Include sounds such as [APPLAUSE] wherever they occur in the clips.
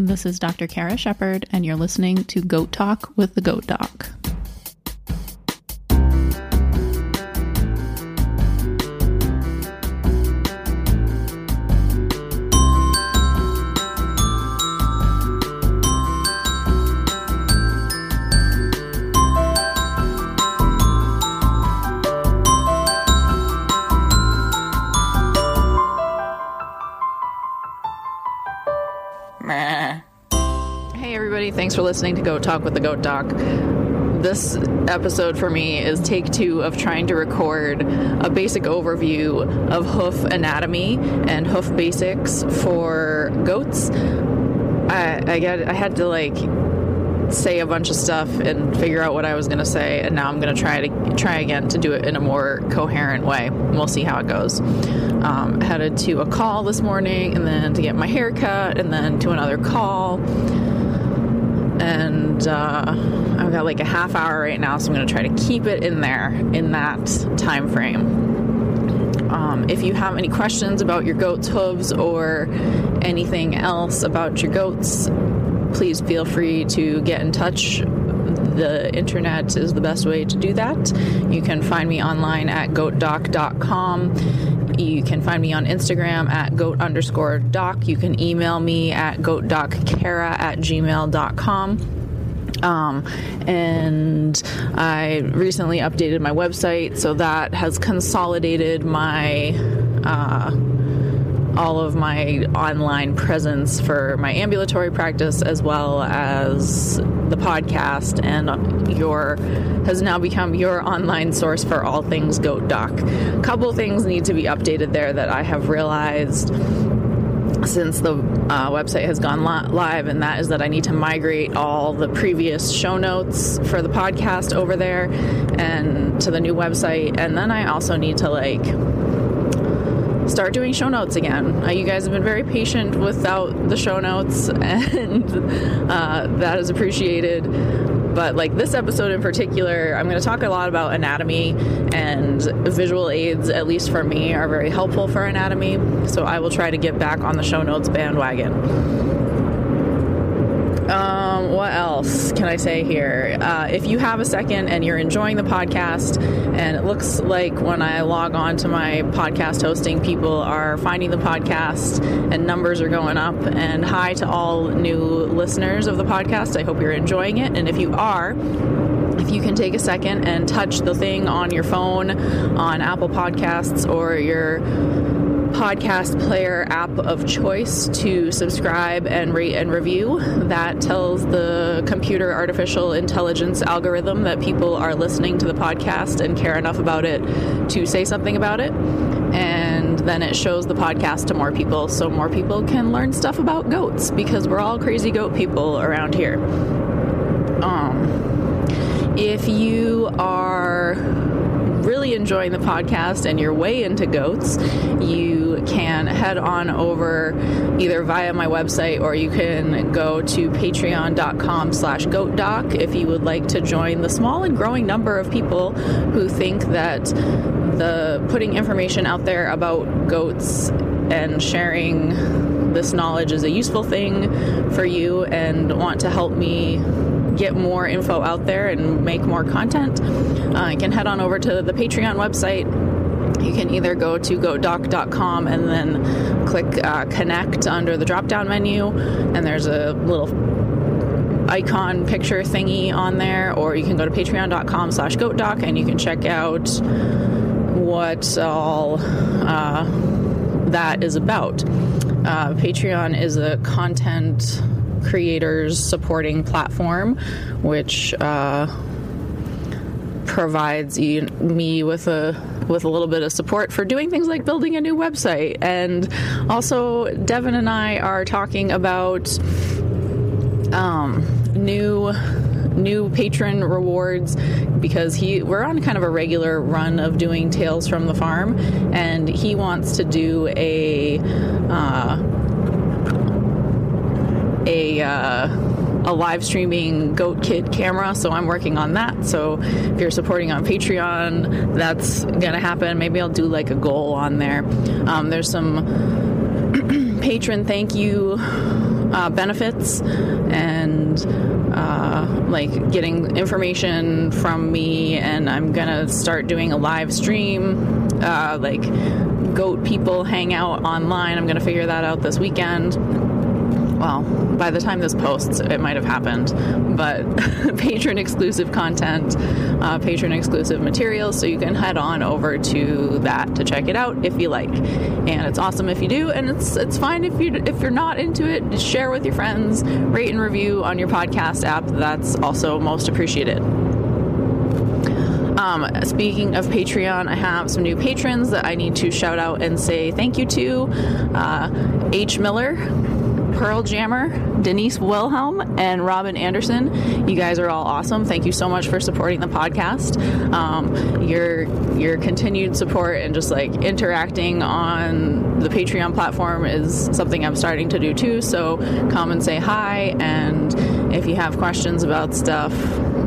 This is Dr. Kara Shepard, and you're listening to Goat Talk with the Goat Doc. Listening to Goat Talk with the Goat Doc. This episode for me is take two of trying to record a basic overview of hoof anatomy and hoof basics for goats. I, I, got, I had to like say a bunch of stuff and figure out what I was going to say, and now I'm going to try to try again to do it in a more coherent way. We'll see how it goes. Um, headed to a call this morning, and then to get my hair cut, and then to another call. And uh, I've got like a half hour right now, so I'm going to try to keep it in there in that time frame. Um, if you have any questions about your goat's hooves or anything else about your goats, please feel free to get in touch. The internet is the best way to do that. You can find me online at goatdoc.com. You can find me on Instagram at goat underscore doc. You can email me at goatdockara at gmail.com. Um, and I recently updated my website, so that has consolidated my. Uh, all of my online presence for my ambulatory practice as well as the podcast and your has now become your online source for all things goat doc a couple things need to be updated there that i have realized since the uh, website has gone live, and that is that I need to migrate all the previous show notes for the podcast over there and to the new website. And then I also need to like start doing show notes again. Uh, you guys have been very patient without the show notes, [LAUGHS] and uh, that is appreciated. But like this episode in particular, I'm going to talk a lot about anatomy, and visual aids, at least for me, are very helpful for anatomy. So I will try to get back on the show notes bandwagon. Um, else can I say here? Uh, if you have a second and you're enjoying the podcast, and it looks like when I log on to my podcast hosting, people are finding the podcast and numbers are going up. And hi to all new listeners of the podcast. I hope you're enjoying it. And if you are, if you can take a second and touch the thing on your phone, on Apple Podcasts, or your podcast player app of choice to subscribe and rate and review. That tells the computer artificial intelligence algorithm that people are listening to the podcast and care enough about it to say something about it. And then it shows the podcast to more people so more people can learn stuff about goats because we're all crazy goat people around here. Um, if you are really enjoying the podcast and you're way into goats, you can head on over either via my website or you can go to patreon.com slash goatdoc if you would like to join the small and growing number of people who think that the putting information out there about goats and sharing this knowledge is a useful thing for you and want to help me get more info out there and make more content, uh, you can head on over to the Patreon website. You can either go to goatdoc.com and then click uh, connect under the drop down menu, and there's a little icon picture thingy on there, or you can go to patreon.com slash goatdoc and you can check out what all uh, that is about. Uh, Patreon is a content creators supporting platform, which uh, provides me with a with a little bit of support for doing things like building a new website. And also, Devin and I are talking about um, new new patron rewards because he we're on kind of a regular run of doing tales from the farm and he wants to do a uh, a uh, a live streaming goat kid camera so i'm working on that so if you're supporting on patreon that's gonna happen maybe i'll do like a goal on there um, there's some [CLEARS THROAT] patron thank you uh, benefits and uh, like getting information from me. And I'm gonna start doing a live stream, uh, like goat people hang out online. I'm gonna figure that out this weekend well, by the time this posts, it might have happened, but [LAUGHS] patron exclusive content, uh, patron exclusive materials. So you can head on over to that to check it out if you like. And it's awesome if you do, and it's it's fine if you if you're not into it. Share with your friends, rate and review on your podcast app. That's also most appreciated. Um, speaking of Patreon, I have some new patrons that I need to shout out and say thank you to. Uh, H. Miller, Pearl Jammer, Denise Wilhelm, and Robin Anderson. You guys are all awesome. Thank you so much for supporting the podcast. Um, your your continued support and just like interacting on the Patreon platform is something I'm starting to do too. So come and say hi, and if you have questions about stuff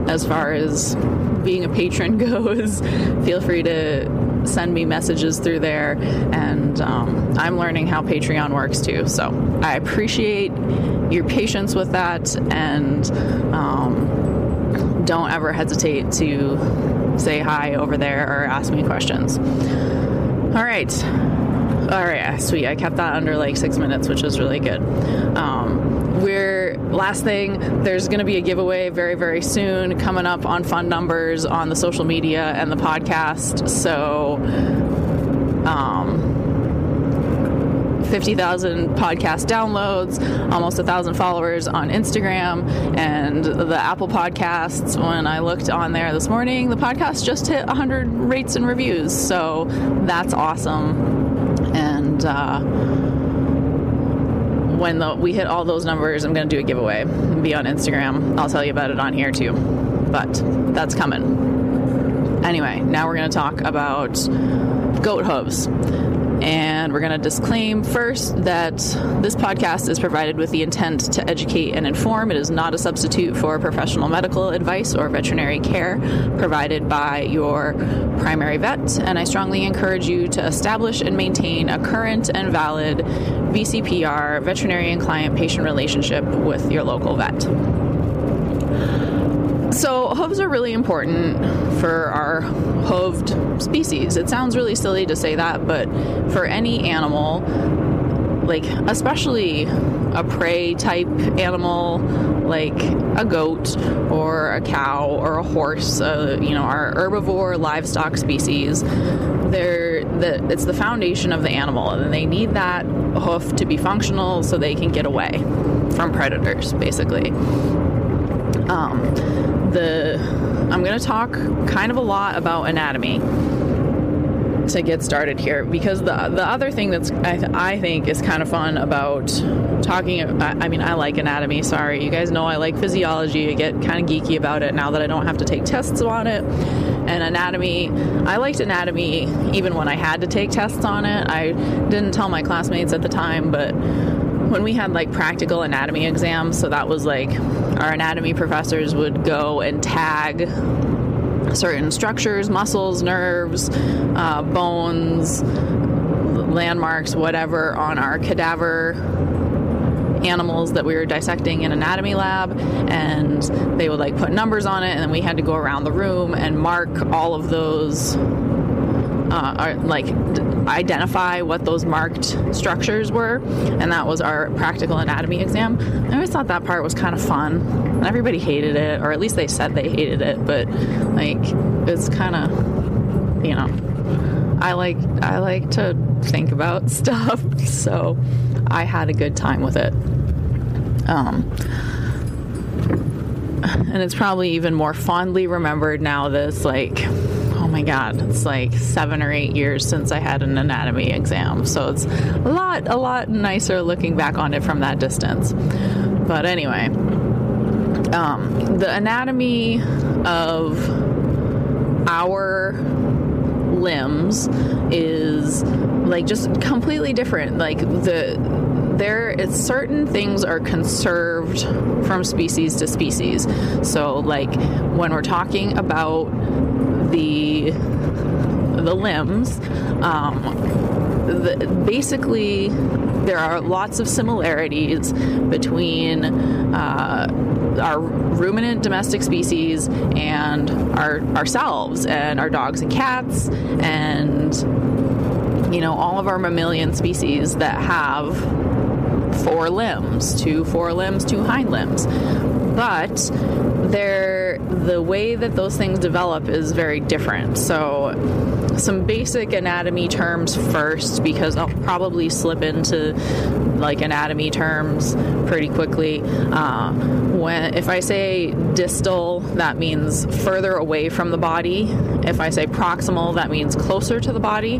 as far as being a patron [LAUGHS] goes, feel free to send me messages through there. And um, I'm learning how Patreon works too. So I appreciate your patience with that. And um, don't ever hesitate to say hi over there or ask me questions. All right. All right, sweet. I kept that under like six minutes, which is really good. Um, last thing. There's going to be a giveaway very, very soon coming up on Fun Numbers on the social media and the podcast. So, um, 50,000 podcast downloads, almost a thousand followers on Instagram, and the Apple Podcasts. When I looked on there this morning, the podcast just hit 100 rates and reviews. So that's awesome and uh, when the, we hit all those numbers, I'm going to do a giveaway. Be on Instagram. I'll tell you about it on here too. But that's coming. Anyway, now we're going to talk about goat hooves. And we're going to disclaim first that this podcast is provided with the intent to educate and inform. It is not a substitute for professional medical advice or veterinary care provided by your primary vet. And I strongly encourage you to establish and maintain a current and valid VCPR, veterinarian client patient relationship with your local vet. So, hooves are really important for our hooved species. It sounds really silly to say that, but for any animal, like especially a prey type animal like a goat or a cow or a horse, uh, you know, our herbivore livestock species, they're the, it's the foundation of the animal, and they need that hoof to be functional so they can get away from predators, basically. Um, the I'm going to talk kind of a lot about anatomy to get started here because the the other thing that's I, th- I think is kind of fun about talking I, I mean I like anatomy sorry. You guys know I like physiology. I get kind of geeky about it now that I don't have to take tests on it. And anatomy I liked anatomy even when I had to take tests on it. I didn't tell my classmates at the time but when we had like practical anatomy exams so that was like our anatomy professors would go and tag certain structures, muscles, nerves, uh, bones, landmarks, whatever, on our cadaver animals that we were dissecting in anatomy lab and they would like put numbers on it and then we had to go around the room and mark all of those uh, are, like identify what those marked structures were, and that was our practical anatomy exam. I always thought that part was kind of fun. Everybody hated it, or at least they said they hated it, but like it's kind of, you know, I like I like to think about [LAUGHS] stuff, so I had a good time with it. Um, and it's probably even more fondly remembered now. This like my God, it's like seven or eight years since I had an anatomy exam. So it's a lot, a lot nicer looking back on it from that distance. But anyway, um, the anatomy of our limbs is like just completely different. Like the there it's certain things are conserved from species to species. So like when we're talking about the the limbs. Um, the, basically, there are lots of similarities between uh, our ruminant domestic species and our ourselves and our dogs and cats and you know all of our mammalian species that have four limbs, two forelimbs, two hind limbs. But they're the way that those things develop is very different. So some basic anatomy terms first because I'll probably slip into like anatomy terms pretty quickly. Uh, when if I say distal, that means further away from the body. If I say proximal, that means closer to the body.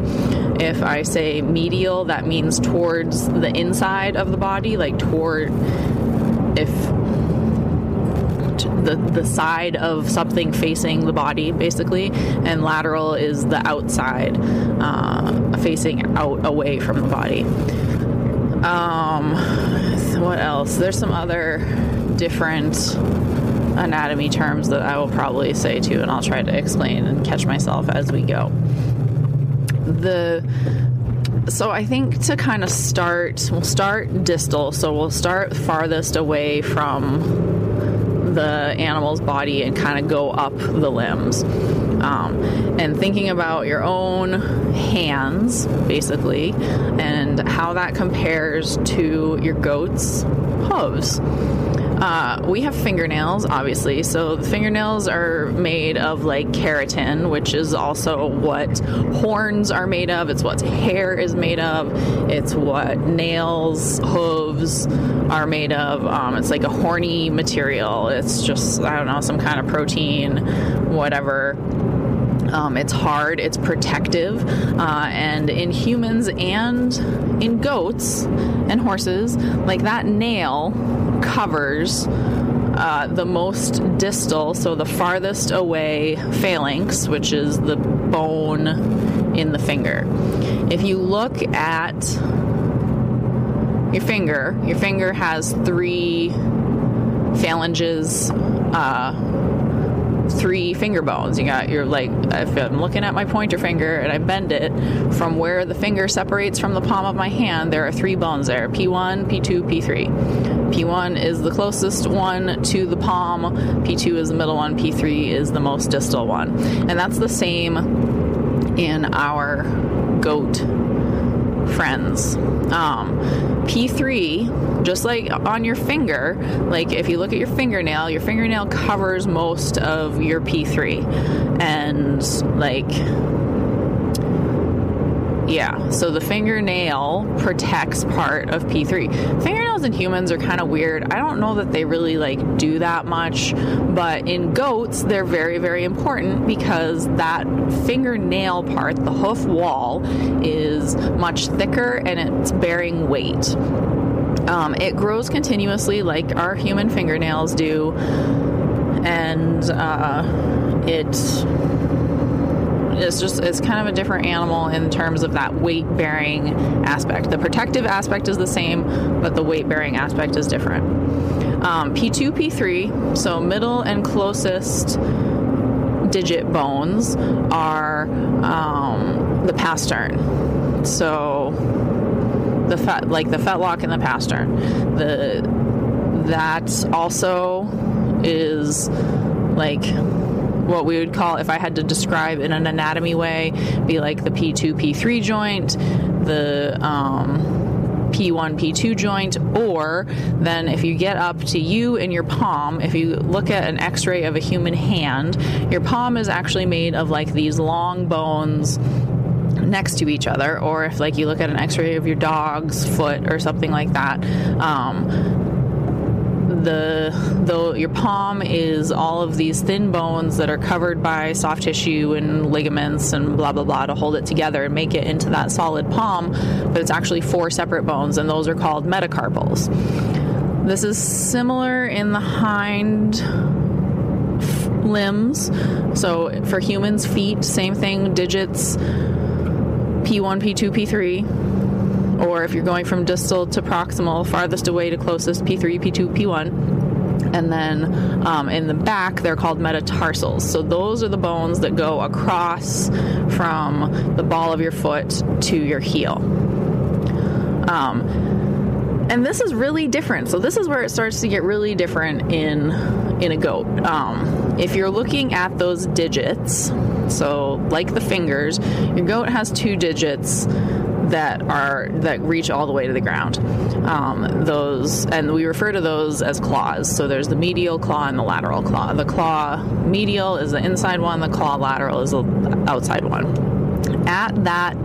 If I say medial, that means towards the inside of the body, like toward if the, the side of something facing the body, basically, and lateral is the outside, uh, facing out away from the body. Um, what else? There's some other different anatomy terms that I will probably say too, and I'll try to explain and catch myself as we go. The so I think to kind of start, we'll start distal. So we'll start farthest away from the animal's body and kind of go up the limbs. Um, and thinking about your own hands, basically, and how that compares to your goat's hooves. Uh, we have fingernails, obviously. So the fingernails are made of like keratin, which is also what horns are made of. It's what hair is made of. It's what nails, hooves are made of. Um, it's like a horny material. It's just I don't know some kind of protein, whatever. Um, it's hard, it's protective, uh, and in humans and in goats and horses, like that nail covers uh, the most distal, so the farthest away phalanx, which is the bone in the finger. If you look at your finger, your finger has three phalanges. Uh, three finger bones. You got your like if I'm looking at my pointer finger and I bend it from where the finger separates from the palm of my hand, there are three bones there. P1, P2, P3. P1 is the closest one to the palm, P2 is the middle one, P3 is the most distal one. And that's the same in our goat friends. Um, P3, just like on your finger, like if you look at your fingernail, your fingernail covers most of your P3. And like, yeah, so the fingernail protects part of P3. Fingernails in humans are kind of weird. I don't know that they really like do that much, but in goats, they're very, very important because that fingernail part, the hoof wall, is much thicker and it's bearing weight. Um, it grows continuously like our human fingernails do, and uh, it it's just it's kind of a different animal in terms of that weight bearing aspect. The protective aspect is the same, but the weight bearing aspect is different. Um, P2, P3, so middle and closest digit bones are um, the pastern. So the fat, like the fetlock and the pastern. The that also is like what we would call, if I had to describe in an anatomy way, be like the P2, P3 joint, the um, P1, P2 joint, or then if you get up to you in your palm, if you look at an x ray of a human hand, your palm is actually made of like these long bones next to each other or if like you look at an x-ray of your dog's foot or something like that um, the your palm is all of these thin bones that are covered by soft tissue and ligaments and blah blah blah to hold it together and make it into that solid palm but it's actually four separate bones and those are called metacarpals. This is similar in the hind limbs. So for humans feet same thing digits p1 p2 p3 or if you're going from distal to proximal, farthest away to closest, P3, P2, P1. And then um, in the back, they're called metatarsals. So those are the bones that go across from the ball of your foot to your heel. Um, and this is really different. So this is where it starts to get really different in in a goat. Um, if you're looking at those digits, so like the fingers, your goat has two digits that are that reach all the way to the ground. Um, those and we refer to those as claws. So there's the medial claw and the lateral claw. The claw medial is the inside one. The claw lateral is the outside one. At that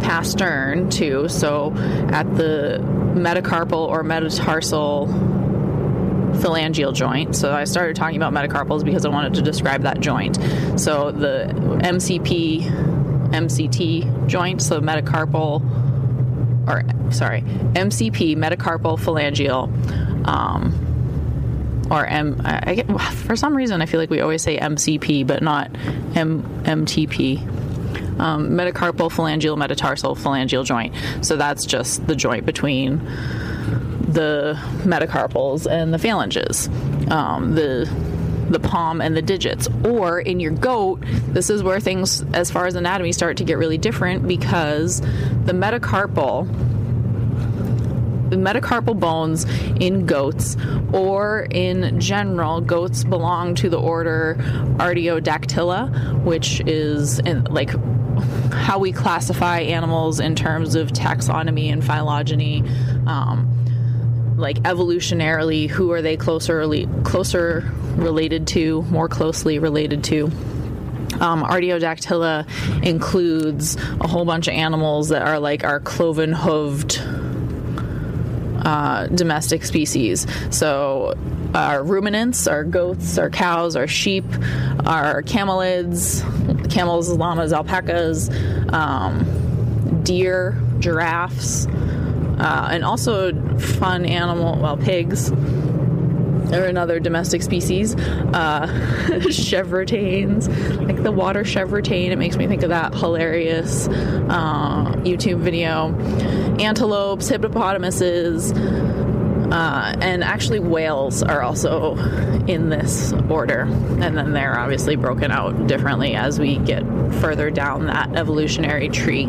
pastern too. So at the metacarpal or metatarsal phalangeal joint. So I started talking about metacarpals because I wanted to describe that joint. So the MCP, MCT joint, so metacarpal, or sorry, MCP, metacarpal phalangeal. Um, or M, I get, for some reason I feel like we always say MCP, but not M, MTP. Um, metacarpal phalangeal metatarsal phalangeal joint. So that's just the joint between the metacarpals and the phalanges, um, the the palm and the digits. Or in your goat, this is where things, as far as anatomy, start to get really different because the metacarpal the metacarpal bones in goats or in general goats belong to the order artiodactyla which is in, like how we classify animals in terms of taxonomy and phylogeny um, like evolutionarily who are they closer closer related to more closely related to um, Artiodactyla includes a whole bunch of animals that are like our cloven hooved uh, domestic species. So, our ruminants, our goats, our cows, our sheep, our camelids, camels, llamas, alpacas, um, deer, giraffes, uh, and also fun animal, well, pigs or another domestic species, uh, [LAUGHS] chevrotains, like the water chevrotain. It makes me think of that hilarious uh, YouTube video. Antelopes, hippopotamuses, uh, and actually whales are also in this order. And then they're obviously broken out differently as we get further down that evolutionary tree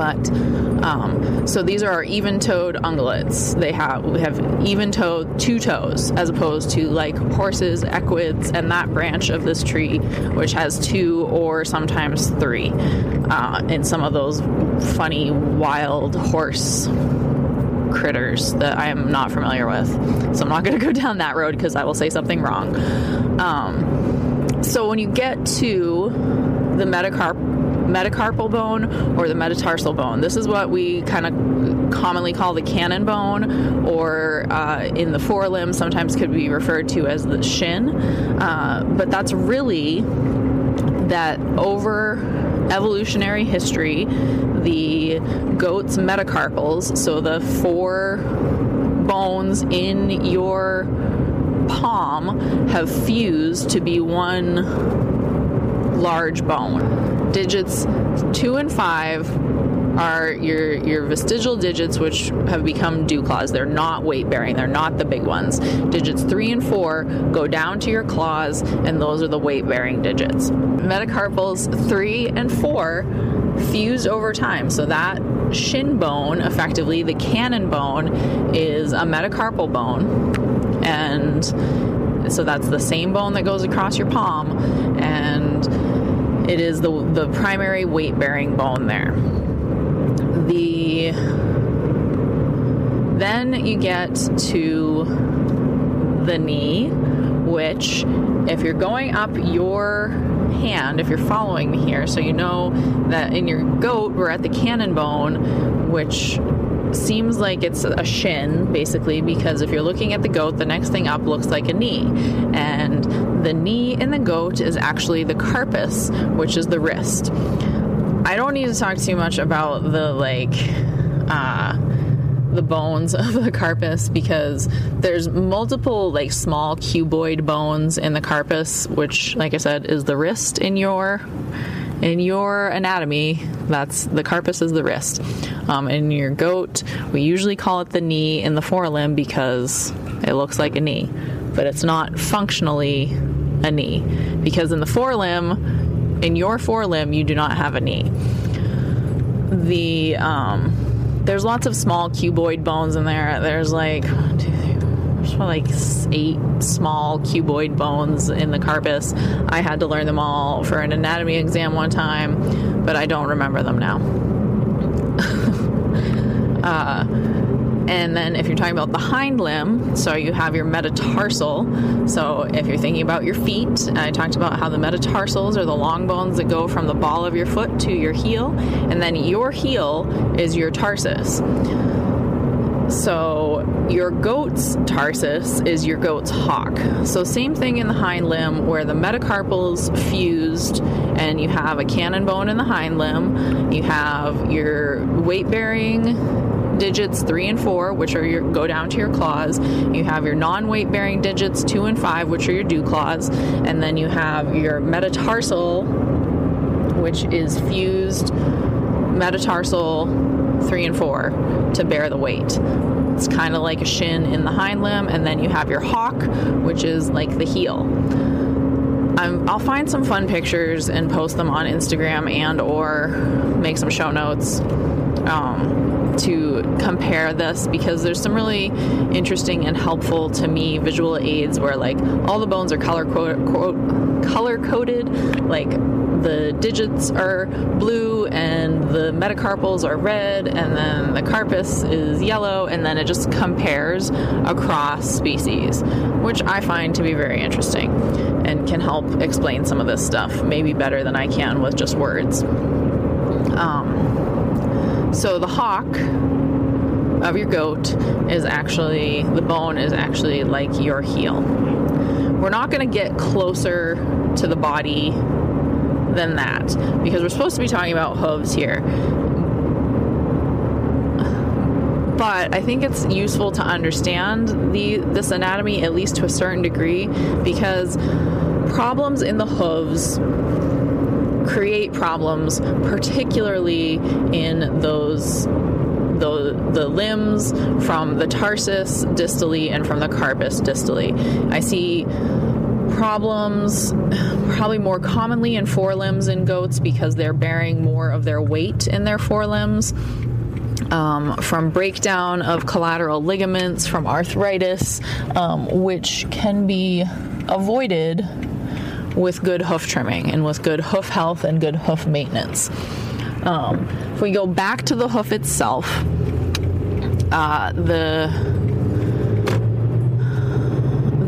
but um, so these are our even-toed ungulates. They have we have even-toed two toes as opposed to like horses, equids, and that branch of this tree, which has two or sometimes three. Uh, in some of those funny wild horse critters that I am not familiar with. So I'm not going [LAUGHS] to go down that road because I will say something wrong. Um, so when you get to the metacarp metacarpal bone or the metatarsal bone. This is what we kind of commonly call the cannon bone, or uh, in the forelimb, sometimes could be referred to as the shin. Uh, but that's really that over evolutionary history, the goat's metacarpals, so the four bones in your palm, have fused to be one large bone digits two and five are your your vestigial digits, which have become dew claws. They're not weight bearing. They're not the big ones. Digits three and four go down to your claws, and those are the weight bearing digits. Metacarpals three and four fuse over time. So that shin bone, effectively the cannon bone, is a metacarpal bone, and so that's the same bone that goes across your palm, and it is the, the primary weight bearing bone there. The then you get to the knee, which if you're going up your hand, if you're following me here, so you know that in your goat we're at the cannon bone, which seems like it's a shin basically because if you're looking at the goat the next thing up looks like a knee. And the knee in the goat is actually the carpus which is the wrist. I don't need to talk too much about the like uh the bones [LAUGHS] of the carpus because there's multiple like small cuboid bones in the carpus which like i said is the wrist in your in your anatomy, that's the carpus is the wrist. Um, in your goat, we usually call it the knee in the forelimb because it looks like a knee, but it's not functionally a knee because in the forelimb, in your forelimb, you do not have a knee. The um, there's lots of small cuboid bones in there. There's like there's like eight small cuboid bones in the carpus. I had to learn them all for an anatomy exam one time, but I don't remember them now. Uh, and then if you're talking about the hind limb, so you have your metatarsal. So if you're thinking about your feet, I talked about how the metatarsals are the long bones that go from the ball of your foot to your heel, and then your heel is your tarsus. So your goat's tarsus is your goat's hock. So same thing in the hind limb where the metacarpals fused and you have a cannon bone in the hind limb, you have your weight bearing digits three and four, which are your go down to your claws. You have your non-weight bearing digits two and five, which are your dew claws, and then you have your metatarsal, which is fused metatarsal three and four to bear the weight. It's kind of like a shin in the hind limb, and then you have your hock, which is like the heel. i will find some fun pictures and post them on Instagram and or make some show notes. Um, compare this because there's some really interesting and helpful to me visual aids where like all the bones are color color coded like the digits are blue and the metacarpals are red and then the carpus is yellow and then it just compares across species which i find to be very interesting and can help explain some of this stuff maybe better than i can with just words. Um, so the hock of your goat is actually the bone is actually like your heel we're not going to get closer to the body than that because we're supposed to be talking about hooves here. But I think it's useful to understand the this anatomy at least to a certain degree because problems in the hooves create problems particularly in those the, the limbs from the tarsus distally and from the carpus distally. I see problems probably more commonly in forelimbs in goats because they're bearing more of their weight in their forelimbs. Um, from breakdown of collateral ligaments, from arthritis, um, which can be avoided with good hoof trimming and with good hoof health and good hoof maintenance. Um, if we go back to the hoof itself, uh, the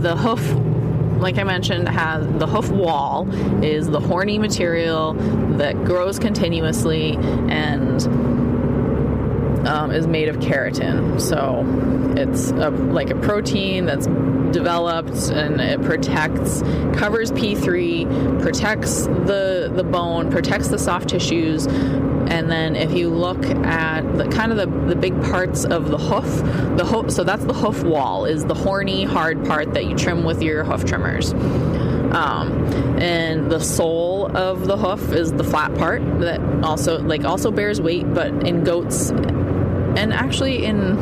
the hoof like I mentioned, has the hoof wall is the horny material that grows continuously and um, is made of keratin. So it's a, like a protein that's developed and it protects, covers P3, protects the the bone, protects the soft tissues, and then if you look at the kind of the, the big parts of the hoof, the hoof, so that's the hoof wall, is the horny, hard part that you trim with your hoof trimmers. Um, and the sole of the hoof is the flat part that also like also bears weight, but in goats and actually in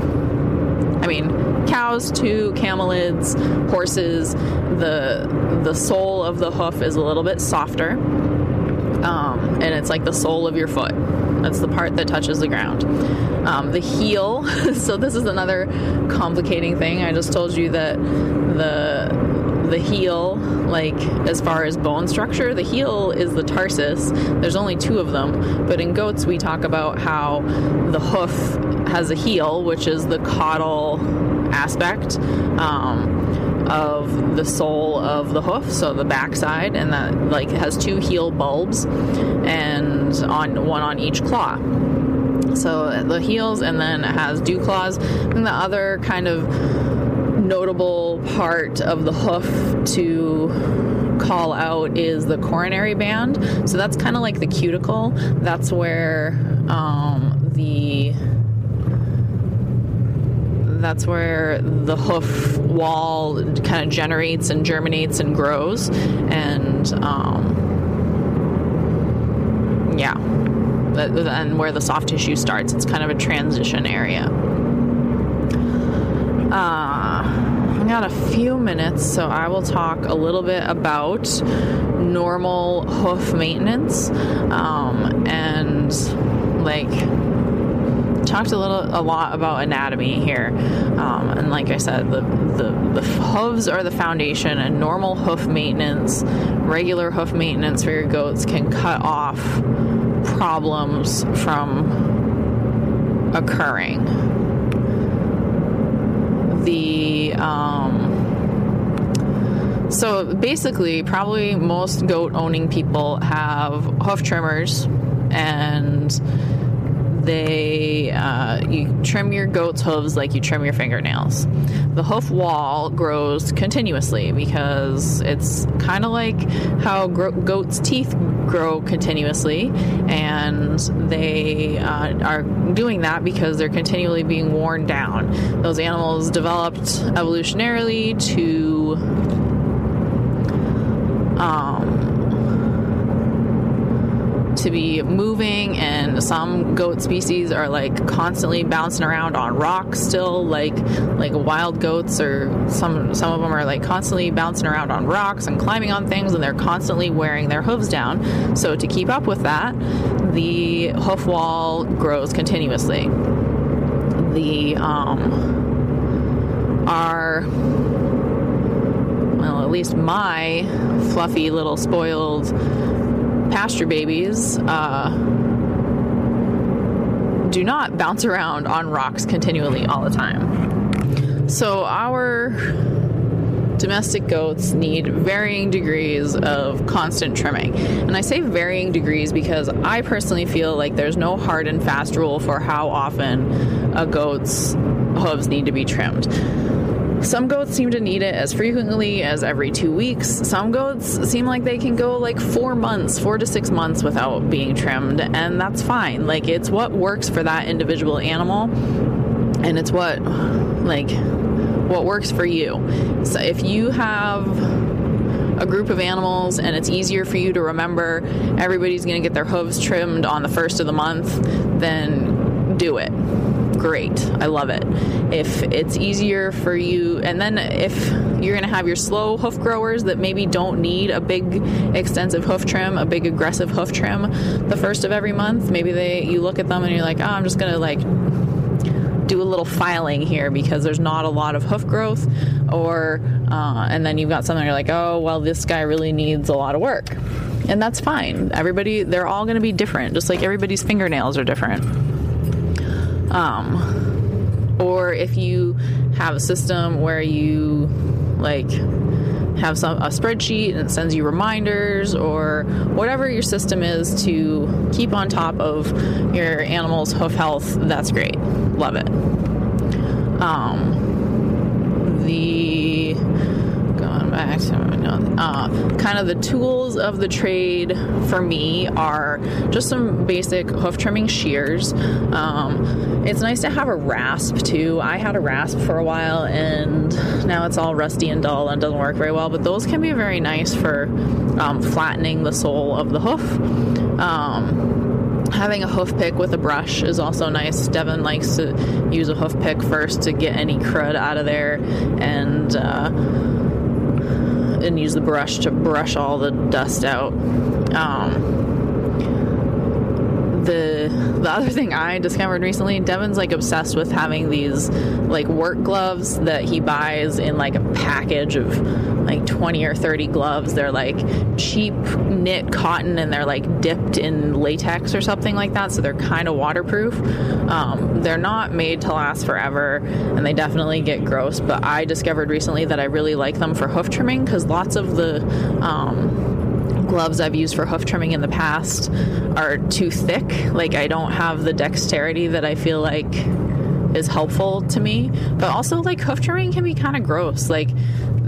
I mean cows too, camelids, horses, the the sole of the hoof is a little bit softer. Um, and it's like the sole of your foot. That's the part that touches the ground. Um, the heel. [LAUGHS] so this is another complicating thing. I just told you that the the heel, like as far as bone structure, the heel is the tarsus. There's only two of them, but in goats we talk about how the hoof has a heel, which is the caudal aspect. Um, of the sole of the hoof, so the backside, and that like has two heel bulbs, and on one on each claw. So the heels, and then it has dew claws, and the other kind of notable part of the hoof to call out is the coronary band. So that's kind of like the cuticle. That's where um, the that's where the hoof wall kind of generates and germinates and grows. And um, yeah, and where the soft tissue starts. It's kind of a transition area. Uh, I got a few minutes, so I will talk a little bit about normal hoof maintenance um, and like talked a little, a lot about anatomy here, um, and like I said, the, the the hooves are the foundation, and normal hoof maintenance, regular hoof maintenance for your goats can cut off problems from occurring. The um, so basically, probably most goat owning people have hoof trimmers and they uh, you trim your goat's hooves like you trim your fingernails. The hoof wall grows continuously because it's kind of like how gro- goats' teeth grow continuously, and they uh, are doing that because they're continually being worn down. Those animals developed evolutionarily to um, to be moving and some goat species are like constantly bouncing around on rocks still like like wild goats or some some of them are like constantly bouncing around on rocks and climbing on things and they're constantly wearing their hooves down. So to keep up with that the hoof wall grows continuously. The um our well at least my fluffy little spoiled pasture babies uh, do not bounce around on rocks continually all the time. So our domestic goats need varying degrees of constant trimming. And I say varying degrees because I personally feel like there's no hard and fast rule for how often a goat's hooves need to be trimmed. Some goats seem to need it as frequently as every two weeks. Some goats seem like they can go like four months, four to six months without being trimmed, and that's fine. Like, it's what works for that individual animal, and it's what, like, what works for you. So if you have a group of animals and it's easier for you to remember everybody's going to get their hooves trimmed on the first of the month, then do it great. I love it. If it's easier for you, and then if you're going to have your slow hoof growers that maybe don't need a big extensive hoof trim, a big aggressive hoof trim the first of every month, maybe they you look at them and you're like, "Oh, I'm just going to like do a little filing here because there's not a lot of hoof growth or uh, and then you've got something you're like oh well this guy really needs a lot of work and that's fine everybody they're all going to be different just like everybody's fingernails are different um, or if you have a system where you like have some a spreadsheet and it sends you reminders or whatever your system is to keep on top of your animal's hoof health that's great. Love it. Um, uh, kind of the tools of the trade for me are just some basic hoof trimming shears. Um, it's nice to have a rasp too. I had a rasp for a while and now it's all rusty and dull and doesn't work very well, but those can be very nice for um, flattening the sole of the hoof. Um, having a hoof pick with a brush is also nice. Devin likes to use a hoof pick first to get any crud out of there and uh, and use the brush to brush all the dust out. Um, the the other thing I discovered recently, Devin's like obsessed with having these like work gloves that he buys in like a package of like 20 or 30 gloves. They're like cheap knit cotton and they're like dipped in latex or something like that, so they're kind of waterproof. Um, they're not made to last forever and they definitely get gross, but I discovered recently that I really like them for hoof trimming because lots of the um, gloves I've used for hoof trimming in the past are too thick. Like I don't have the dexterity that I feel like is helpful to me. But also like hoof trimming can be kind of gross. Like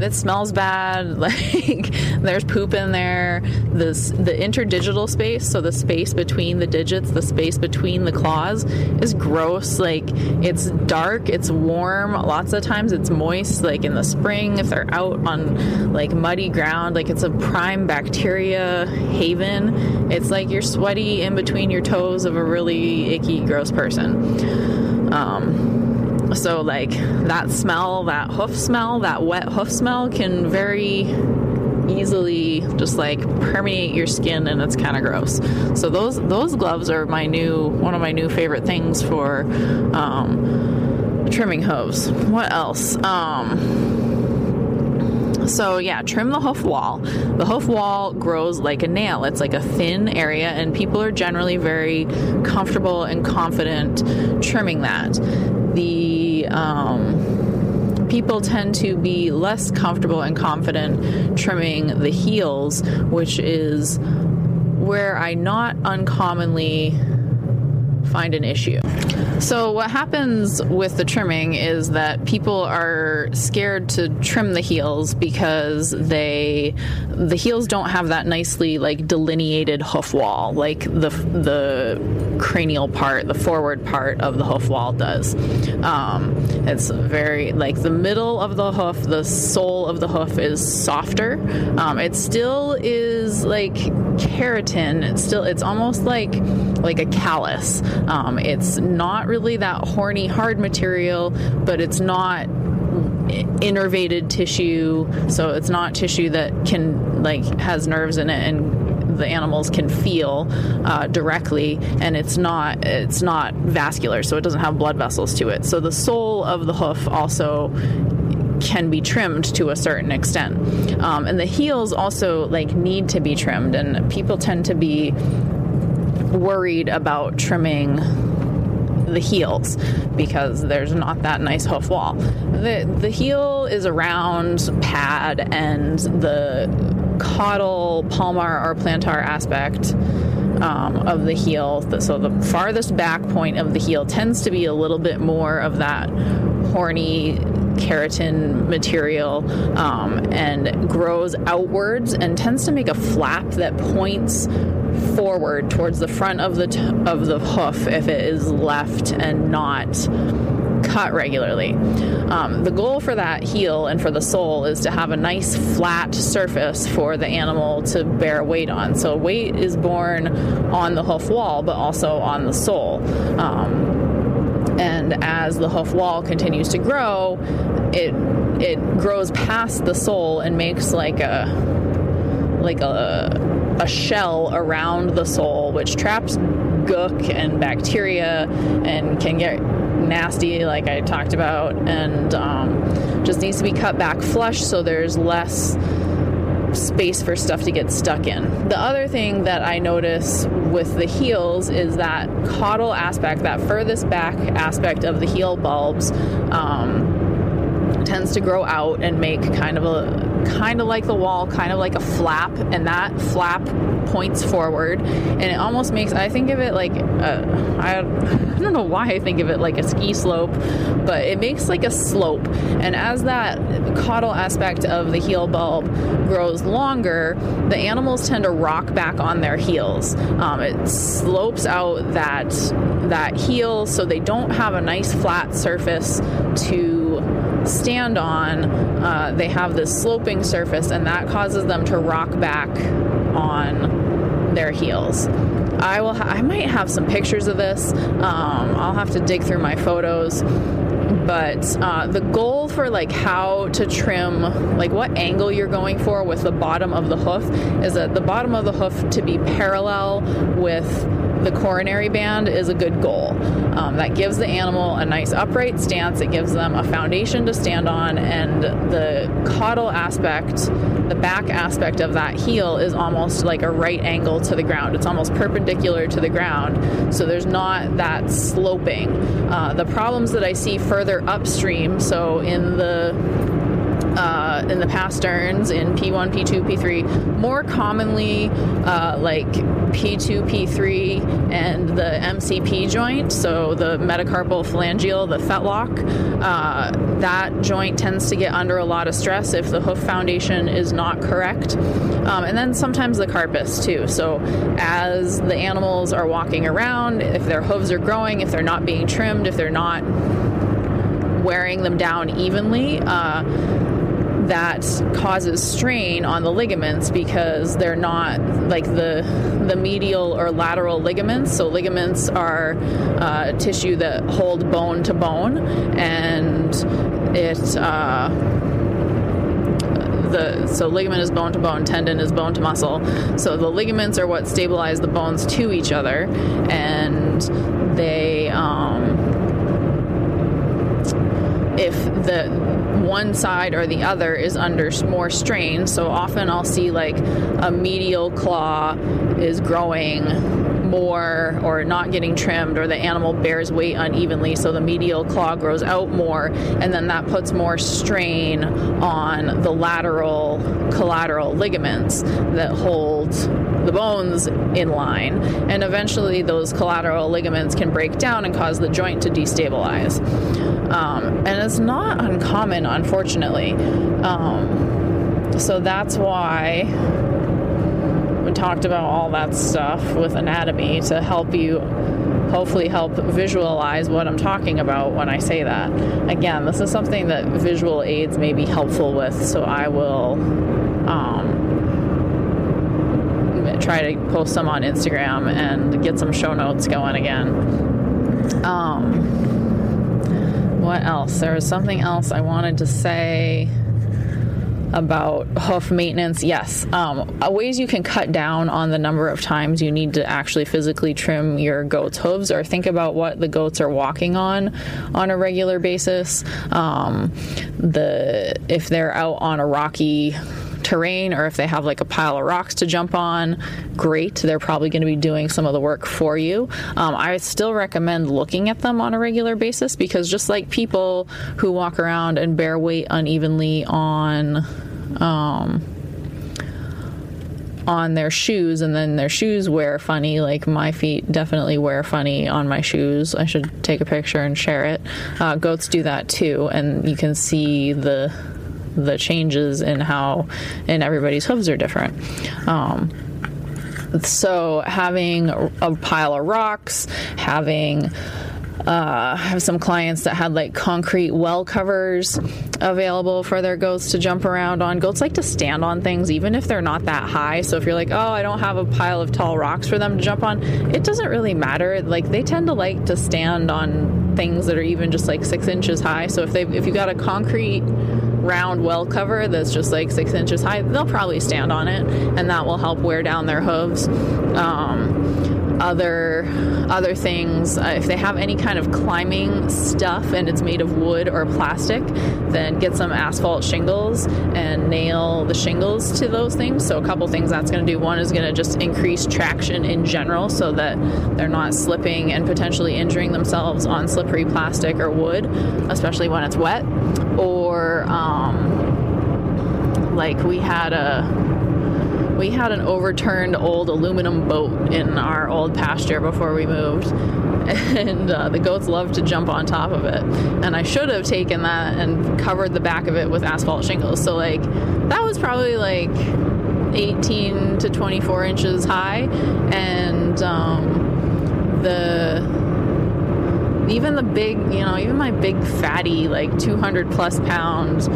it smells bad. [LAUGHS] Like there's poop in there. This the interdigital space, so the space between the digits, the space between the claws is gross. Like it's dark, it's warm. Lots of times it's moist. Like in the spring, if they're out on like muddy ground, like it's a prime bacteria haven. It's like you're sweaty in between your toes of a really icky, gross person. Um, so, like that smell, that hoof smell, that wet hoof smell can very easily just like permeate your skin and it's kind of gross. So those those gloves are my new one of my new favorite things for um, trimming hooves. What else? Um, so yeah, trim the hoof wall. The hoof wall grows like a nail. It's like a thin area, and people are generally very comfortable and confident trimming that. The um, people tend to be less comfortable and confident trimming the heels, which is where I not uncommonly find an issue. So, what happens with the trimming is that people are scared to trim the heels because they the heels don't have that nicely like delineated hoof wall like the the cranial part, the forward part of the hoof wall does. Um, it's very like the middle of the hoof, the sole of the hoof is softer. Um, it still is like keratin. It's still it's almost like like a callus. Um, it's not really that horny hard material, but it's not innervated tissue so it's not tissue that can like has nerves in it and the animals can feel uh, directly and it's not it's not vascular so it doesn't have blood vessels to it so the sole of the hoof also can be trimmed to a certain extent um, and the heels also like need to be trimmed and people tend to be worried about trimming the heels because there's not that nice hoof wall. The the heel is a round pad and the caudal, palmar, or plantar aspect um, of the heel. So the farthest back point of the heel tends to be a little bit more of that horny keratin material um, and grows outwards and tends to make a flap that points forward towards the front of the t- of the hoof if it is left and not cut regularly. Um, the goal for that heel and for the sole is to have a nice flat surface for the animal to bear weight on. So weight is borne on the hoof wall, but also on the sole. Um, and as the hoof wall continues to grow, it it grows past the sole and makes like a like a a shell around the sole, which traps gook and bacteria and can get nasty, like I talked about, and um, just needs to be cut back flush so there's less space for stuff to get stuck in. The other thing that I notice with the heels is that caudal aspect, that furthest back aspect of the heel bulbs. Um, tends to grow out and make kind of a kind of like the wall, kind of like a flap, and that flap points forward, and it almost makes I think of it like a, I, [LAUGHS] I don't know why I think of it like a ski slope, but it makes like a slope, and as that caudal aspect of the heel bulb grows longer, the animals tend to rock back on their heels. Um, it slopes out that that heel, so they don't have a nice flat surface to stand on, uh, they have this sloping surface, and that causes them to rock back on their heels. I will. Ha- I might have some pictures of this. Um, I'll have to dig through my photos. But uh, the goal for like how to trim, like what angle you're going for with the bottom of the hoof, is that the bottom of the hoof to be parallel with the coronary band is a good goal. Um, that gives the animal a nice upright stance, it gives them a foundation to stand on, and the caudal aspect, the back aspect of that heel, is almost like a right angle to the ground. It's almost perpendicular to the ground, so there's not that sloping. Uh, the problems that I see further upstream, so in the uh, in the pasterns in P1, P2, P3, more commonly uh, like P2, P3, and the MCP joint, so the metacarpal phalangeal, the fetlock. Uh, that joint tends to get under a lot of stress if the hoof foundation is not correct. Um, and then sometimes the carpus too. So as the animals are walking around, if their hooves are growing, if they're not being trimmed, if they're not wearing them down evenly, uh, that causes strain on the ligaments because they're not like the the medial or lateral ligaments. So ligaments are uh, tissue that hold bone to bone, and it. Uh, the so ligament is bone to bone, tendon is bone to muscle. So the ligaments are what stabilize the bones to each other, and they um, if the one side or the other is under more strain. So often I'll see like a medial claw is growing more or not getting trimmed or the animal bears weight unevenly so the medial claw grows out more and then that puts more strain on the lateral collateral ligaments that hold the bones in line and eventually those collateral ligaments can break down and cause the joint to destabilize um, and it's not uncommon unfortunately um, so that's why we talked about all that stuff with anatomy to help you hopefully help visualize what I'm talking about when I say that. Again, this is something that visual aids may be helpful with, so I will um, try to post some on Instagram and get some show notes going again. Um, what else? There was something else I wanted to say about hoof maintenance, yes. Um, ways you can cut down on the number of times you need to actually physically trim your goat's hooves, or think about what the goats are walking on on a regular basis. Um, the if they're out on a rocky terrain or if they have like a pile of rocks to jump on, great. They're probably going to be doing some of the work for you. Um, I still recommend looking at them on a regular basis because just like people who walk around and bear weight unevenly on um, on their shoes and then their shoes wear funny like my feet definitely wear funny on my shoes i should take a picture and share it uh, goats do that too and you can see the the changes in how and everybody's hooves are different um, so having a pile of rocks having uh, have some clients that had like concrete well covers available for their goats to jump around on. Goats like to stand on things even if they're not that high. So if you're like, oh, I don't have a pile of tall rocks for them to jump on, it doesn't really matter. Like they tend to like to stand on things that are even just like six inches high. So if they if you got a concrete round well cover that's just like six inches high, they'll probably stand on it, and that will help wear down their hooves. Um, other other things. Uh, if they have any kind of climbing stuff and it's made of wood or plastic, then get some asphalt shingles and nail the shingles to those things. So a couple things that's going to do. One is going to just increase traction in general, so that they're not slipping and potentially injuring themselves on slippery plastic or wood, especially when it's wet. Or um, like we had a we had an overturned old aluminum boat in our old pasture before we moved. [LAUGHS] And uh, the goats love to jump on top of it. And I should have taken that and covered the back of it with asphalt shingles. So, like, that was probably like 18 to 24 inches high. And um, the even the big, you know, even my big fatty, like 200 plus pound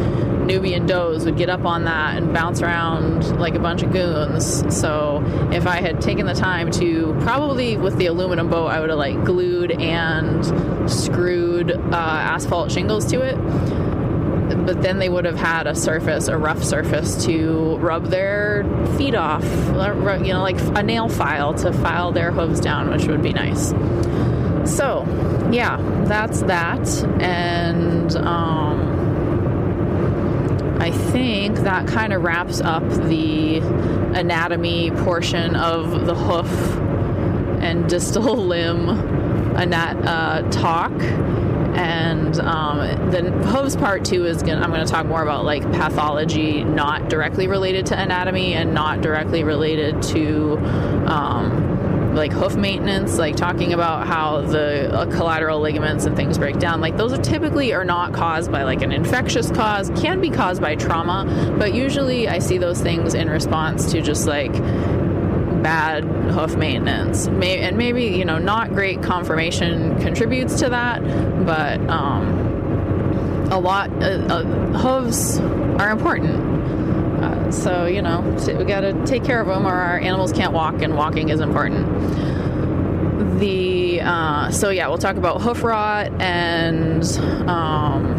Nubian does would get up on that and bounce around like a bunch of goons. So if I had taken the time to probably with the aluminum boat, I would have like glued and screwed uh, asphalt shingles to it. But then they would have had a surface, a rough surface to rub their feet off, you know, like a nail file to file their hooves down, which would be nice. So, yeah, that's that. And um, I think that kind of wraps up the anatomy portion of the hoof and distal [LAUGHS] limb anat- uh, talk. And um, the hooves part two is gonna, I'm going to talk more about like pathology, not directly related to anatomy and not directly related to um, like hoof maintenance, like talking about how the uh, collateral ligaments and things break down, like those are typically are not caused by like an infectious cause, can be caused by trauma, but usually I see those things in response to just like bad hoof maintenance. Maybe, and maybe, you know, not great conformation contributes to that, but um, a lot, uh, uh, hooves are important so, you know, we got to take care of them or our animals can't walk, and walking is important. The uh, so yeah, we'll talk about hoof rot and um,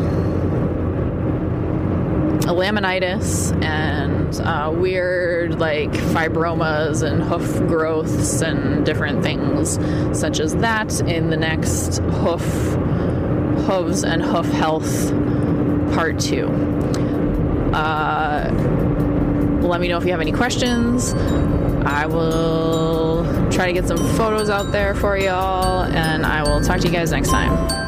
laminitis and uh, weird like fibromas and hoof growths and different things such as that in the next hoof hooves and hoof health part two. Uh, let me know if you have any questions. I will try to get some photos out there for y'all, and I will talk to you guys next time.